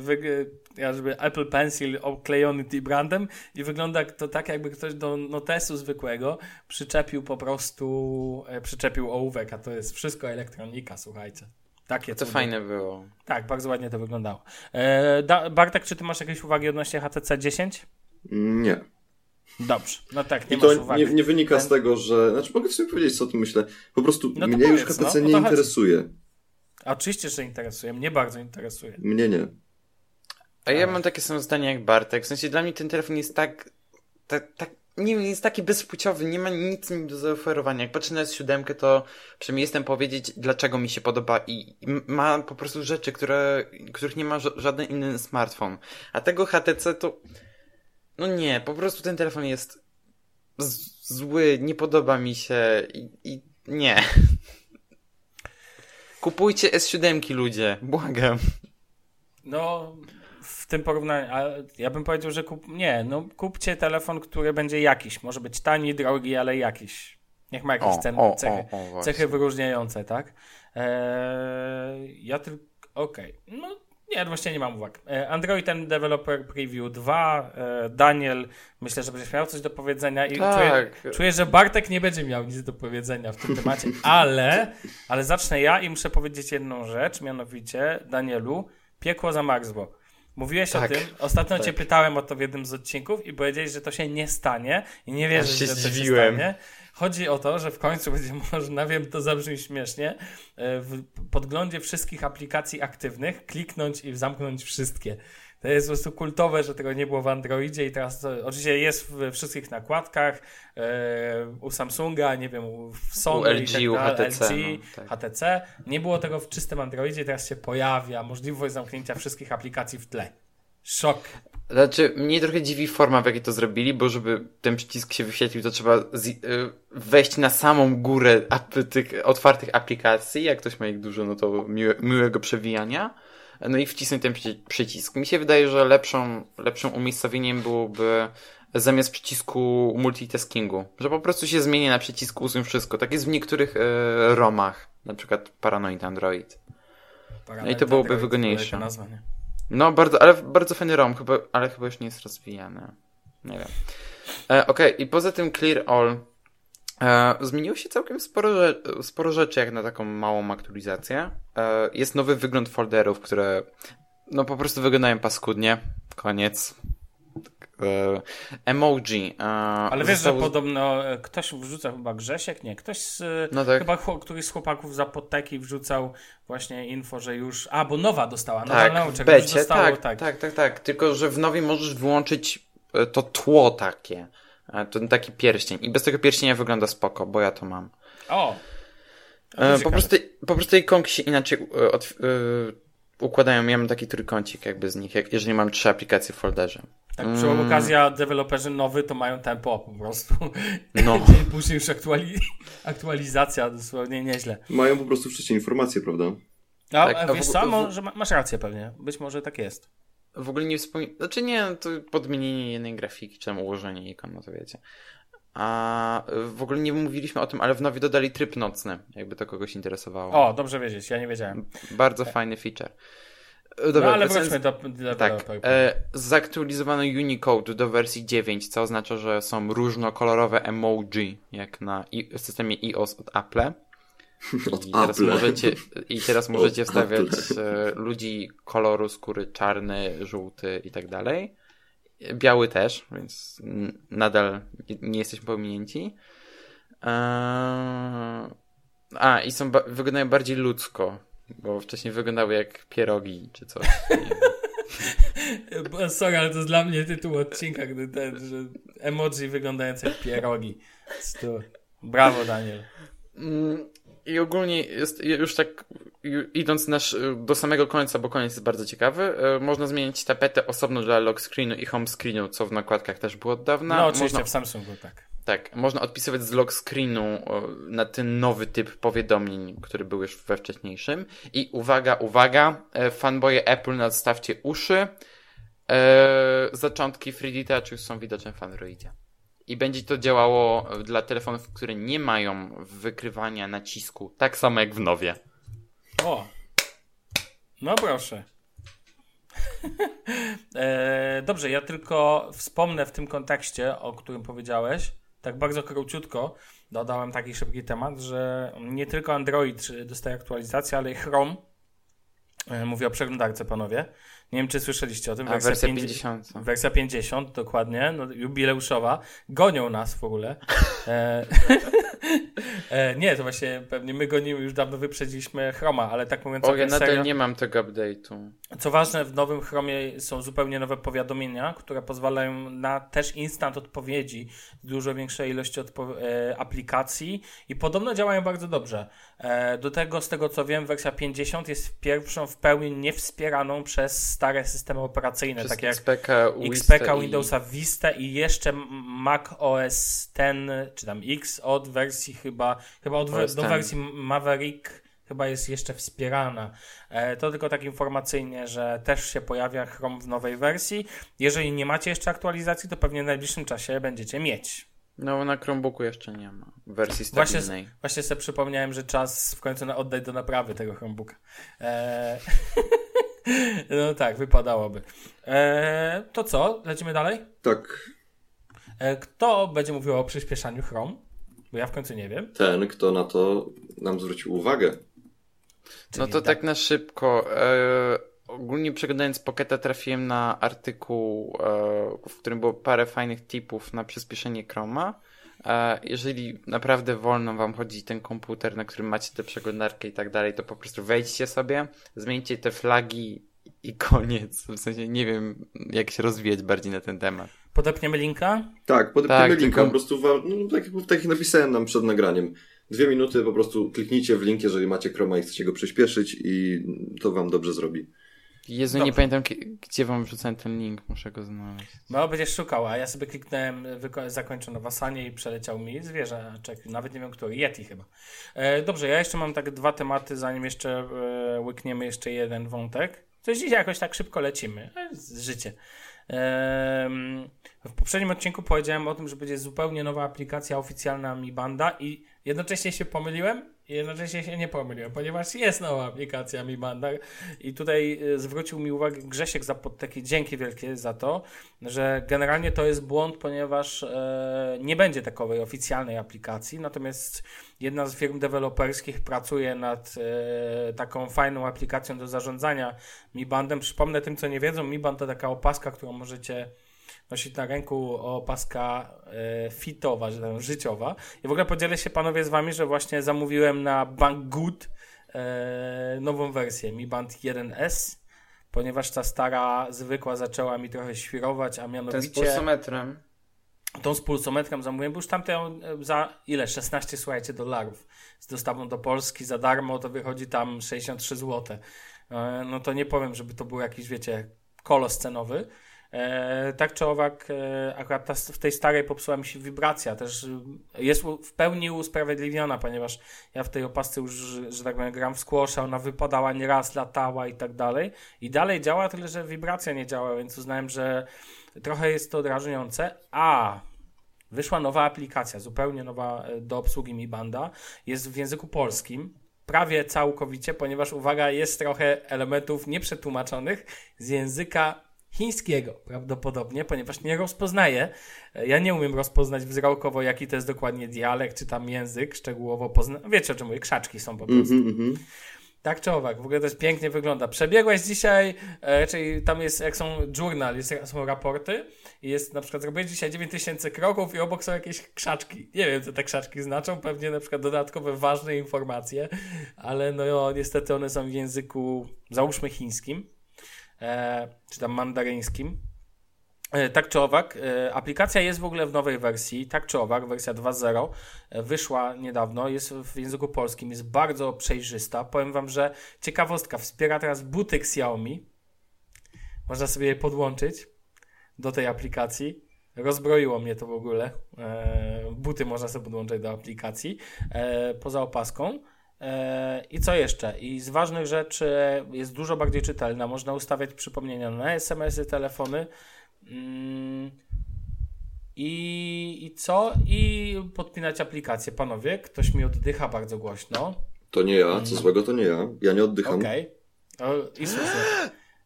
wy, jakby Apple Pencil oklejony T-brandem i wygląda to tak, jakby ktoś do notesu zwykłego przyczepił po prostu, e, przyczepił ołówek, a to jest wszystko elektronika, słuchajcie. Takie To fajne było. Tak, bardzo ładnie to wyglądało. E, da, Bartek, czy ty masz jakieś uwagi odnośnie HTC 10? Nie. Dobrze, no tak, nie I to nie, nie wynika z Ten- tego, że. Znaczy, mogę sobie powiedzieć, co o tym myślę. Po prostu No mnie już powiedz, HTC no, o nie interesuje. A Oczywiście, że interesuje. Mnie bardzo interesuje. Mnie nie. A ja mam takie samo zdanie jak Bartek. W sensie dla mnie ten telefon jest tak, tak, tak nie wiem, jest taki bezpłciowy, nie ma nic mi do zaoferowania. Jak patrzę na S7, to przynajmniej jestem powiedzieć, dlaczego mi się podoba i i ma po prostu rzeczy, które, których nie ma ża- żaden inny smartfon. A tego HTC to, no nie, po prostu ten telefon jest zły, nie podoba mi się i, i nie. (laughs) Kupujcie S7 ludzie, błagam. No, w tym porównaniu, a ja bym powiedział, że kup, nie, no kupcie telefon, który będzie jakiś. Może być tani, drogi, ale jakiś. Niech ma jakieś O, cen, o, cechy, o, cechy wyróżniające, tak? Eee, ja tylko, okej, no nie, właśnie nie mam uwag. E, Android and Developer Preview 2, e, Daniel, myślę, że będziesz miał coś do powiedzenia i czuję, Tak. czuję, że Bartek nie będzie miał nic do powiedzenia w tym temacie, (laughs) ale, ale zacznę ja i muszę powiedzieć jedną rzecz, mianowicie, Danielu, piekło zamarzło. Mówiłeś Tak, o tym, ostatnio tak. cię pytałem o to w jednym z odcinków i powiedziałeś, że to się nie stanie i nie wierzysz, się że to się stanie. Chodzi o to, że w końcu będzie (laughs) można, wiem, to zabrzmi śmiesznie, e, w podglądzie wszystkich aplikacji aktywnych kliknąć i zamknąć wszystkie. To jest po prostu kultowe, że tego nie było w Androidzie i teraz to oczywiście jest w wszystkich nakładkach, e, u Samsunga, nie wiem, u Sony U LG, tak u HTC, LG, no, tak. HTC. Nie było tego w czystym Androidzie, teraz się pojawia możliwość zamknięcia wszystkich aplikacji w tle. Szok. Znaczy, mnie trochę dziwi forma, w jakiej to zrobili, bo żeby ten przycisk się wyświetlił, to trzeba y, wejść na samą górę tych otwartych aplikacji. Jak ktoś ma ich dużo, no to miłe, miłego przewijania. No i wcisnąć ten przyci- przycisk. Mi się wydaje, że lepszą, lepszym umiejscowieniem byłoby zamiast przycisku multitaskingu, że po prostu się zmieni na przycisk usuń wszystko. Tak jest w niektórych e, romach, na przykład Paranoid Android. No i to byłoby Android, wygodniejsze. to nazwa, nie? No, bardzo, ale bardzo fajny ROM, chyba, ale chyba już nie jest rozwijany. Nie wiem. E, Okej, i poza tym Clear All e, zmieniło się całkiem sporo, sporo rzeczy jak na taką małą aktualizację. E, jest nowy wygląd folderów, które no po prostu wyglądają paskudnie. Koniec. E, emoji. E, Ale wiesz, zostało- że podobno e, ktoś wrzucał chyba Grzesiek, nie, ktoś z, No tak. chyba chło- któryś z chłopaków z apoteki wrzucał właśnie info, że już, a, bo nowa dostała, nowa Tak, nauczek, już becie, dostało, tak, tak. tak, tak, tak. Tylko, że w nowej możesz wyłączyć to tło takie. To taki pierścień. I bez tego pierścienia wygląda spoko, bo ja to mam. O! To po, prostu, po prostu ikonki się inaczej od, układają. Ja mam taki trójkącik jakby z nich, jak, jeżeli mam trzy aplikacje w folderze. Tak, przy Mm. okazja deweloperzy nowy to mają tempo po prostu. No. (laughs) Dzień później już aktuali aktualizacja dosłownie nieźle. Mają po prostu wcześniej informacje, prawda? A, Tak, a a wiesz w- co, w- może ma- masz rację pewnie. Być może tak jest. W ogóle nie wspominam. Znaczy nie, to podmienienie jednej grafiki, czy tam ułożenie ikon, no to wiecie. A w ogóle nie mówiliśmy o tym, ale w nowie dodali tryb nocny, jakby to kogoś interesowało. O, dobrze wiedzieć, ja nie wiedziałem. Bardzo fajny feature. E, Dobra, no ale wróćmy do, do Tak, deweloperów. e, zaktualizowano Unicode do wersji 9, co oznacza, że są różnokolorowe emoji, jak na i, systemie iOS od Apple. (laughs) Od I teraz Apple. możecie, i teraz możecie Od wstawiać Apple. e, ludzi koloru skóry czarny, żółty i tak dalej. Biały też, więc nadal nie jesteśmy pominięci. Eee, A, i są wyglądają bardziej ludzko, bo wcześniej wyglądały jak pierogi czy coś. (laughs) Sorry, ale to jest dla mnie tytuł odcinka, gdy ten, że emoji wyglądające jak pierogi. Brawo, Daniel. Mm, I ogólnie jest już tak idąc nasz, do samego końca, bo koniec jest bardzo ciekawy, e, można zmienić tapetę osobno dla lock screenu i home screenu, co w nakładkach też było od dawna. No, oczywiście Można, w Samsungu, tak. tak, można odpisywać z lock screenu na ten nowy typ powiadomień, który był już we wcześniejszym. I uwaga, uwaga, e, fanboye Apple nadstawcie uszy. E, zaczątki 3D Touch już są widoczne w Androidzie. I będzie to działało dla telefonów, które nie mają wykrywania nacisku, tak samo jak w nowie. O! No proszę. (laughs) e, dobrze, ja tylko wspomnę w tym kontekście, o którym powiedziałeś, tak bardzo króciutko dodałem taki szybki temat, że nie tylko Android dostaje aktualizację, ale i Chrome. E, mówię o przeglądarce, panowie. Nie wiem, czy słyszeliście o tym. A wersja 50 50. Wersja 50, dokładnie, no, jubileuszowa. Gonią nas w ogóle. (laughs) E, e, nie, to właśnie pewnie my gonimy, już dawno wyprzedziliśmy Chroma, ale tak mówiąc O, ja nadal serio. nie mam tego update'u. Co ważne, w nowym Chromie są zupełnie nowe powiadomienia, które pozwalają na też instant odpowiedzi dużo większej ilości e, aplikacji i podobno działają bardzo dobrze. E, do tego, z tego co wiem, wersja 50 jest pierwszą w pełni niewspieraną przez stare systemy operacyjne, Przez takie jak XPK, XPK, i- Windowsa Vista i jeszcze Mac OS X, czy tam X od wersji chyba, chyba od do wersji Maverick chyba jest jeszcze wspierana. E, to tylko tak informacyjnie, że też się pojawia Chrome w nowej wersji. Jeżeli nie macie jeszcze aktualizacji, to pewnie w najbliższym czasie będziecie mieć. No, na Chromebooku jeszcze nie ma wersji Właśnie, stabilnej. właśnie sobie przypomniałem, że czas w końcu na oddać do naprawy tego Chromebooka. E, (laughs) no tak, wypadałoby. E, to co? Lecimy dalej? Tak, E, kto będzie mówił o przyspieszaniu Chrome? Bo ja w końcu nie wiem. ten, kto na to nam zwrócił uwagę. No Czyli to tak na szybko. E, ogólnie przeglądając Pocketa trafiłem na artykuł, e, w którym było parę fajnych tipów na przyspieszenie Chroma. E, jeżeli naprawdę wolno wam chodzi ten komputer, na którym macie tę przeglądarkę i tak dalej, to po prostu wejdźcie sobie, zmieńcie te flagi i koniec. W sensie nie wiem, jak się rozwijać bardziej na ten temat. Podepniemy linka? Tak, podepniemy Tak, linka, tylko- po prostu, wa- no, tak, jak- tak jak napisałem nam przed nagraniem. Dwie minuty po prostu kliknijcie w link, jeżeli macie Chroma i chcecie go przyspieszyć i to wam dobrze zrobi. Jezu, Dobrze. nie pamiętam, gdzie wam wrzucałem ten link, muszę go znaleźć. No, będziesz szukał, a ja sobie kliknąłem wyko- zakończono w Asanie i przeleciał mi zwierzęczek, nawet nie wiem który, Yeti chyba. E, dobrze, ja jeszcze mam tak dwa tematy, zanim jeszcze e, łykniemy jeszcze jeden wątek. Coś dzisiaj jakoś tak szybko lecimy. Z- życie. W poprzednim odcinku powiedziałem o tym, że będzie zupełnie nowa aplikacja oficjalna Mi Banda i jednocześnie się pomyliłem i jednocześnie się nie pomyliłem, ponieważ jest nowa aplikacja Mi Banda i tutaj e, zwrócił mi uwagę Grzesiek Zapodteki, dzięki wielkie za to, że generalnie to jest błąd, ponieważ e, nie będzie takowej oficjalnej aplikacji, natomiast jedna z firm deweloperskich pracuje nad e, taką fajną aplikacją do zarządzania Mi Bandem. Przypomnę tym, co nie wiedzą, Mi Band to taka opaska, którą możecie nosić na ręku, opaska e, fitowa, że powiem, życiowa. I w ogóle podzielę się panowie z wami, że właśnie zamówiłem na Banggood e, nową wersję Mi Band 1S, ponieważ ta stara, zwykła zaczęła mi trochę świrować, a Ten z mianowicie pulsometrem. tą z pulsometrem zamówiłem, bo już tamtą e, za ile? 16, słuchajcie, dolarów z dostawą do Polski za darmo, to wychodzi tam 63 zł. E, No to nie powiem, żeby to był jakiś, wiecie, kolos cenowy. E, tak czy owak, e, akurat ta, w tej starej popsuła mi się wibracja, też e, jest w pełni usprawiedliwiona, ponieważ ja w tej opasce już, że, że tak powiem, gram w squasha, ona wypadała nieraz, latała i tak dalej. I dalej działa, tyle że wibracja nie działa, więc uznałem, że trochę jest to drażniące. A wyszła nowa aplikacja, zupełnie nowa e, do obsługi Mi Banda. Jest w języku polskim. Prawie całkowicie, ponieważ uwaga, jest trochę elementów nieprzetłumaczonych z języka chińskiego prawdopodobnie, ponieważ nie rozpoznaję. e, Ja nie umiem rozpoznać wzrokowo, jaki to jest dokładnie dialekt, czy tam język szczegółowo pozna. Wiecie o czym mówię, krzaczki są po prostu. Mhm, mhm. Tak czy owak, w ogóle to jest pięknie wygląda. Przebiegłeś dzisiaj, e, czyli tam jest, jak są journal, jest, są raporty i jest na przykład zrobiłeś dzisiaj 9000 kroków i obok są jakieś krzaczki. Nie wiem, co te krzaczki znaczą, pewnie na przykład dodatkowe ważne informacje, ale no niestety one są w języku, załóżmy chińskim, czy tam mandaryńskim. E, Tak czy owak, e, aplikacja jest w ogóle w nowej wersji, tak czy owak, wersja 2.0 e, wyszła niedawno, jest w języku polskim, jest bardzo przejrzysta. Powiem Wam, że ciekawostka, wspiera teraz buty Xiaomi. Można sobie je podłączyć do tej aplikacji. Rozbroiło mnie to w ogóle. E, buty można sobie podłączyć do aplikacji e, poza opaską. E, I co jeszcze? I z ważnych rzeczy jest dużo bardziej czytelna. Można ustawiać przypomnienia na SMS-y, telefony. Mm, I, I co? I podpinać aplikację. Panowie, ktoś mi oddycha bardzo głośno. To nie ja, co złego to nie ja. Ja nie oddycham. Okej. O, I słusznie.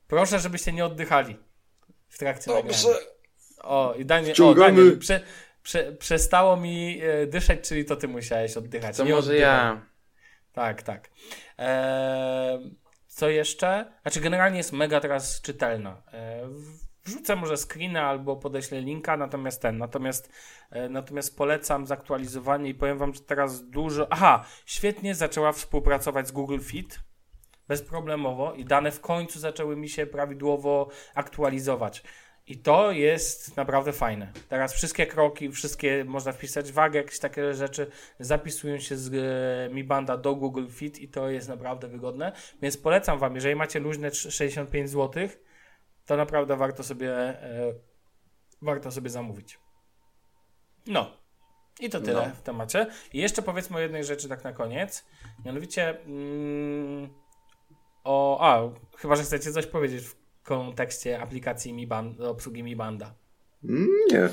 Proszę, żebyście nie oddychali w trakcie nagrania. O, i Daniel, o. Daniel prze, prze, przestało mi e, dyszeć, czyli to ty musiałeś oddychać. To nie może oddychaj. ja. Tak, tak. Eee, co jeszcze? Znaczy, generalnie jest mega teraz czytelna. Eee, wrzucę może screena albo podeślę linka, natomiast ten, natomiast, e, natomiast polecam zaktualizowanie i powiem wam, że teraz dużo. Aha, świetnie zaczęła współpracować z Google Fit. Bezproblemowo i dane w końcu zaczęły mi się prawidłowo aktualizować. I to jest naprawdę fajne. Teraz wszystkie kroki, wszystkie można wpisać wagę, jakieś takie rzeczy zapisują się z e, Mi Banda do Google Fit i to jest naprawdę wygodne. Więc polecam Wam, jeżeli macie luźne trz- 65 zł, to naprawdę warto sobie, e, warto sobie zamówić. No. I to tyle No. w temacie. I jeszcze powiedzmy o jednej rzeczy tak na koniec. Mianowicie mm, o... A, chyba, że chcecie coś powiedzieć kontekście aplikacji Mi Band, do obsługi Mi Banda. Nie.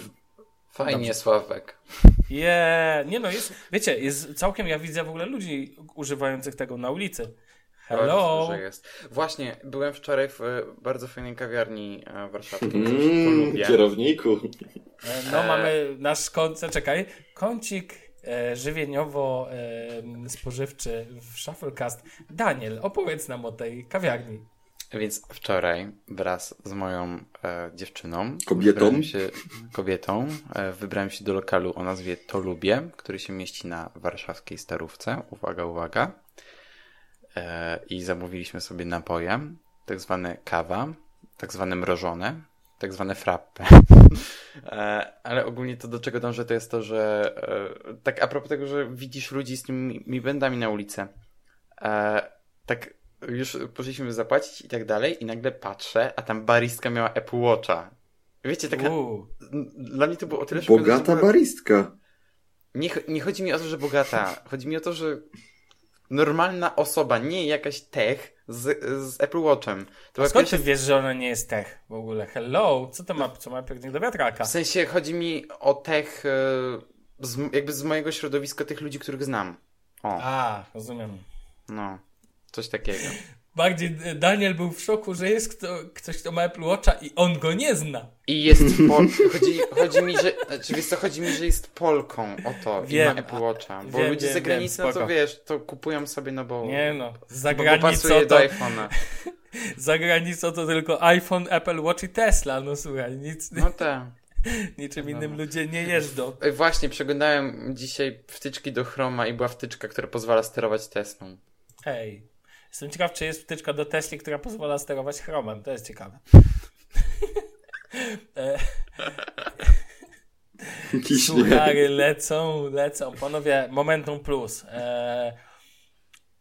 Fajnie, Sławek. Je, nie no, jest, wiecie, jest całkiem, ja widzę w ogóle ludzi używających tego na ulicy. Hello! Że jest. Właśnie, byłem wczoraj w e, bardzo fajnej kawiarni e, warszawskiej. Mm, kierowniku. E, No, E. mamy nasz koncert, czekaj, kącik e, żywieniowo-spożywczy w Shufflecast. Daniel, opowiedz nam o tej kawiarni. Więc wczoraj wraz z moją e, dziewczyną, Kobietą? wybrałem się, kobietą, e, wybrałem się do lokalu o nazwie To Lubię, który się mieści na warszawskiej Starówce. Uwaga, uwaga. E, I zamówiliśmy sobie napoje, tak zwane kawa, tak zwane mrożone, tak zwane frappe. (laughs) E, ale ogólnie to do czego dążę, to jest to, że e, tak a propos tego, że widzisz ludzi z tymi mi bendami na ulicy, e, tak już poszliśmy zapłacić i tak dalej i nagle patrzę, a tam baristka miała Apple Watcha. Wiecie, taka... Dla mnie to było o tyle Bogata że- baristka. nie, nie chodzi mi o to, że bogata. Chodzi mi o to, że normalna osoba, nie jakaś tech z, z Apple Watchem. To była skąd ty wiesz, że ona nie jest tech w ogóle? Hello, co to ma, co ma pięknie do wiatraka? W sensie chodzi mi o tech e, z, jakby z mojego środowiska tych ludzi, których znam. O, A, rozumiem. no. Coś takiego. Bardziej Daniel był w szoku, że jest kto, ktoś, kto ma Apple Watcha i on go nie zna. I jest Pol... (laughs) chodzi, chodzi mi, że. Znaczy, wiesz co, chodzi mi, że jest Polką. O to. Wiem, I ma Apple Watcha. Bo wiem, ludzie wiem, z zagranicy, wiem, no to wiesz, to kupują sobie, no bo. Nie no, za granicą pasuje do to, iPhone'a. (laughs) za granicą to tylko iPhone, Apple Watch i Tesla, no słuchaj, nic, No tak. (laughs) niczym innym ludzie nie jeżdżą. Właśnie, przeglądałem dzisiaj wtyczki do Chroma i była wtyczka, która pozwala sterować Teslą. Hej, jestem ciekaw, czy jest wtyczka do Tesli, która pozwala sterować chromem, to jest ciekawe. (laughs) E. Suchary lecą, lecą. Panowie, Momentum Plus. E,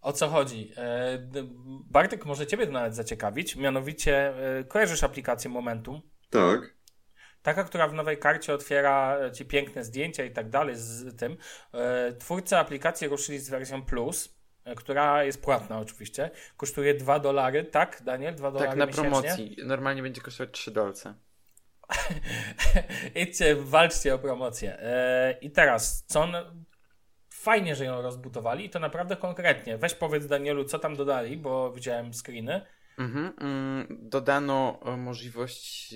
o co chodzi? E, d- Bartek, może ciebie to nawet zaciekawić. Mianowicie, e, kojarzysz aplikację Momentum? Tak. Taka, która w nowej karcie otwiera ci piękne zdjęcia i tak dalej z tym. E, Twórcy aplikacji ruszyli z wersją Plus, która jest płatna oczywiście. Kosztuje 2 dolary, tak Daniel? 2 dolary Tak, na miesięcznie? promocji. Normalnie będzie kosztować 3 dolce. (laughs) Idźcie, walczcie o promocję. E, I teraz, co on... Fajnie, że ją rozbudowali i to naprawdę konkretnie. Weź powiedz Danielu, co tam dodali, bo widziałem screeny. Mhm, mm, dodano e, możliwość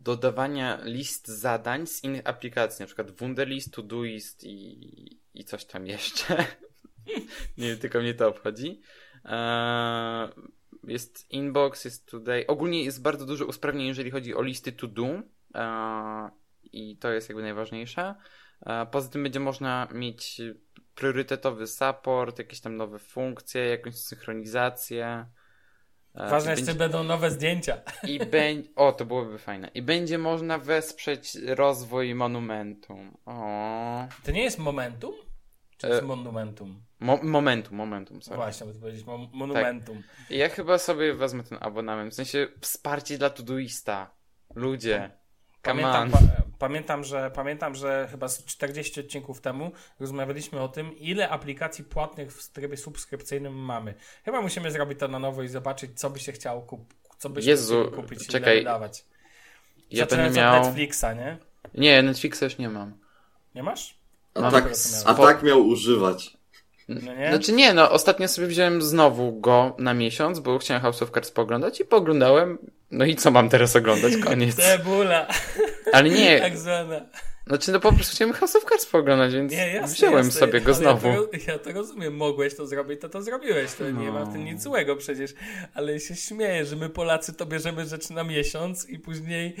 dodawania list zadań z innych aplikacji, na przykład Wunderlist, Todoist i, i coś tam jeszcze. (laughs) Nie, tylko mnie to obchodzi. Eee, jest Inbox, jest Today. Ogólnie jest bardzo dużo usprawnień, jeżeli chodzi o listy to do. Eee, I to jest jakby najważniejsze. Eee, poza tym będzie można mieć priorytetowy support, jakieś tam nowe funkcje, jakąś synchronizację. Ważne jest, czy będzie- będą nowe zdjęcia. i będzie. O, to byłoby fajne. I będzie można wesprzeć rozwój monumentum. O. To nie jest Momentum? Czy to E, jest Monumentum? Mo momentum, momentum, sorry. Właśnie, bo powiedzieć mo- Monumentum. I Ja chyba sobie wezmę ten abonament. W sensie wsparcie dla Todoista. Ludzie. Come Pamiętam, pa, pamiętam, że, pamiętam, że chyba z 40 odcinków temu rozmawialiśmy o tym, ile aplikacji płatnych w trybie subskrypcyjnym mamy. Chyba musimy zrobić to na nowo i zobaczyć, co by się chciało kup- co byśmy Jezu, chcieli kupić czekaj. ile wydawać. Ja będę od miał. Netflixa, nie? Nie, Netflixa już nie mam. Nie masz? A Mam tak, a tak miał używać. No nie? Znaczy nie, no ostatnio sobie wziąłem znowu go na miesiąc, bo chciałem House of Cards poglądać i poglądałem. No i co mam teraz oglądać? Koniec. Cebula, Ale nie, (laughs) tak zwana. Znaczy no po prostu chciałem House of Cards poglądać, więc Nie, jasne, wziąłem jasne, sobie go znowu. Ja to, ja to rozumiem, mogłeś to zrobić, to to zrobiłeś, to nie ma w No. tym nic złego przecież, ale się śmieję, że my Polacy to bierzemy rzeczy na miesiąc i później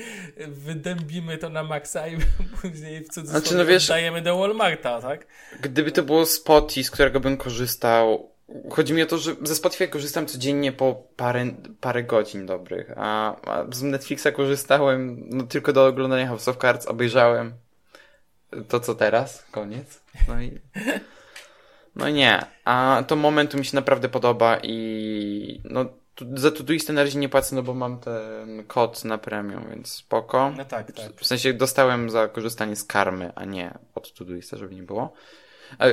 wydębimy to na maksa i (laughs) później w cudzysłowie Znaczy, no wiesz- dajemy do Walmarta, tak? Gdyby to było Spotify, z którego bym korzystał. Chodzi mi o to, że ze Spotify korzystam codziennie po parę, parę godzin dobrych, a, a z Netflixa korzystałem no, tylko do oglądania House of Cards, obejrzałem to co teraz, koniec. No i. No nie, a to momentu mi się naprawdę podoba i no tu, za Todoist na razie nie płacę, no bo mam ten kod na premium, więc spoko. No tak, tak. W sensie dostałem za korzystanie z karmy, a nie od Todoista, żeby nie było.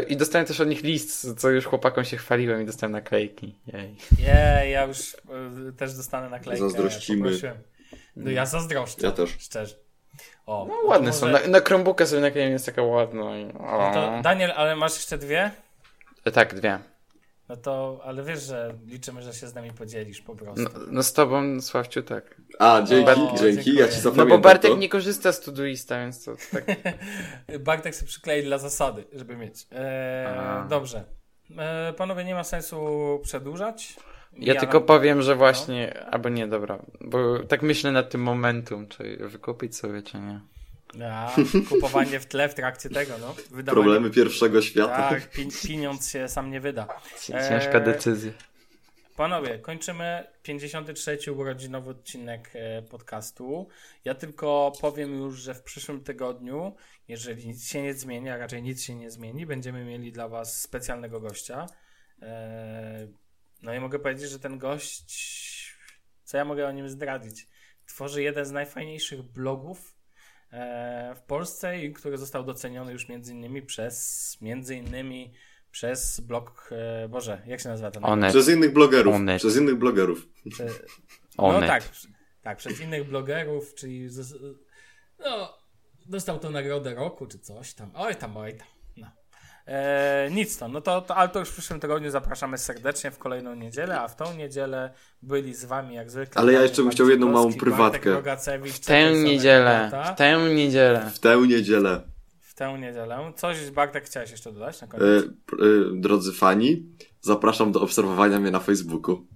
I dostałem też od nich list, co już chłopakom się chwaliłem i dostałem naklejki. Jej. Nie, ja już y, też dostanę naklejkę. Zazdrościmy. poprosiłem. No ja zazdroszczę. Ja też. Szczerze. O, No ładne może- są. Na, na Chromebooka sobie nakleiłem, jest taka ładna. i- No to Daniel, ale masz jeszcze dwie? Tak, dwie. No to, ale wiesz, że liczymy, że się z nami podzielisz po prostu. No, no z tobą, Sławciu, tak. A, dzięki, O, dzięki, dziękuję. ja ci No zapamiętam bo Bartek to. nie korzysta z Todoista, więc to tak. (laughs) Bartek sobie przyklei dla zasady, żeby mieć. E, dobrze. E, panowie, nie ma sensu przedłużać. Ja tylko powiem, że właśnie, No. albo nie, dobra, bo tak myślę nad tym momentum, czy wykupić sobie, czy nie. A, kupowanie w tle w trakcie tego, no. Wydawanie, Problemy pierwszego świata. Tak, pi pieniądz się sam nie wyda. Ciężka Eee, decyzja. Panowie, kończymy 53 urodzinowy odcinek e, podcastu. Ja tylko powiem już, że w przyszłym tygodniu, jeżeli nic się nie zmieni, a raczej nic się nie zmieni, będziemy mieli dla Was specjalnego gościa. E, No i mogę powiedzieć, że ten gość, co ja mogę o nim zdradzić, tworzy jeden z najfajniejszych blogów e, w Polsce i który został doceniony już między innymi przez, między innymi przez blog, e, Boże, jak się nazywa ten Onet. Przez innych blogerów. Onet. Przez innych blogerów. Prze- Onet. No tak, tak, przez innych blogerów, czyli no, dostał to nagrodę roku, czy coś tam. Oj tam, oj tam. E, nic to, no to, to, ale to już w przyszłym tygodniu zapraszamy serdecznie w kolejną niedzielę, a w tą niedzielę byli z wami jak zwykle. Ale ja jeszcze bym chciał jedną małą prywatkę. Rogacewicz, W tę niedzielę, w tę niedzielę. W tę niedzielę. W tę niedzielę. Coś Bartek chciałeś jeszcze dodać na E, koniec? p- e, drodzy fani, zapraszam do obserwowania mnie na Facebooku.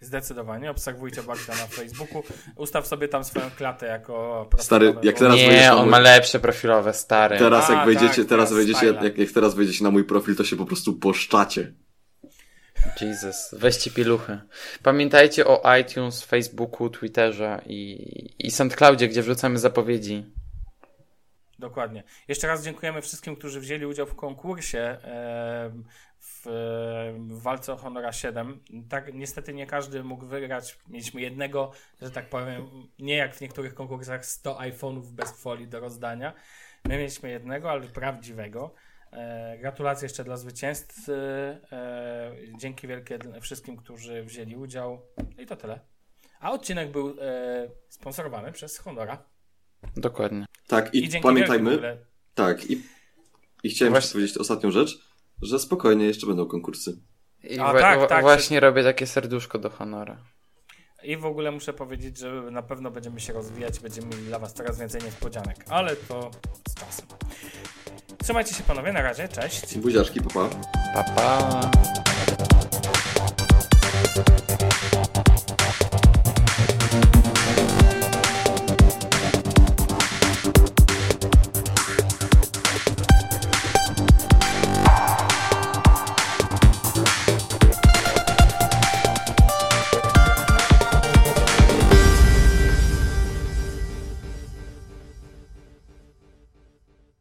Zdecydowanie, obserwujcie Bartka na Facebooku. Ustaw sobie tam swoją klatę jako Stary, jak teraz wejdziesz Nie, na on mój- ma lepsze profilowe, stary. Teraz A, jak wejdziecie, tak, teraz tak, wejdziecie, jak, jak teraz wejdziecie na mój profil, to się po prostu poszczacie. Jesus, weźcie pieluchy. Pamiętajcie o iTunes, Facebooku, Twitterze i, i SoundCloudzie, gdzie wrzucamy zapowiedzi. Dokładnie. Jeszcze raz dziękujemy wszystkim, którzy wzięli udział w konkursie w, w walce o Honora 7. Tak, niestety nie każdy mógł wygrać. Mieliśmy jednego, że tak powiem, nie jak w niektórych konkursach 100 iPhone'ów bez folii do rozdania. My mieliśmy jednego, ale prawdziwego. E, gratulacje jeszcze dla zwycięzcy. E, dzięki wielkie wszystkim, którzy wzięli udział. I to tyle. A odcinek był e, sponsorowany przez Honora. Dokładnie. Tak, I i, pamiętajmy, tak, i, i chciałem Właśnie- jeszcze powiedzieć ostatnią rzecz, że spokojnie, jeszcze będą konkursy. I A, tak, tak, właśnie robię takie serduszko do honora. I w ogóle muszę powiedzieć, że na pewno będziemy się rozwijać, będziemy mieli dla Was coraz więcej niespodzianek, ale to z czasem. Trzymajcie się panowie, na razie, cześć. Buziaczki, papa. Pa, pa.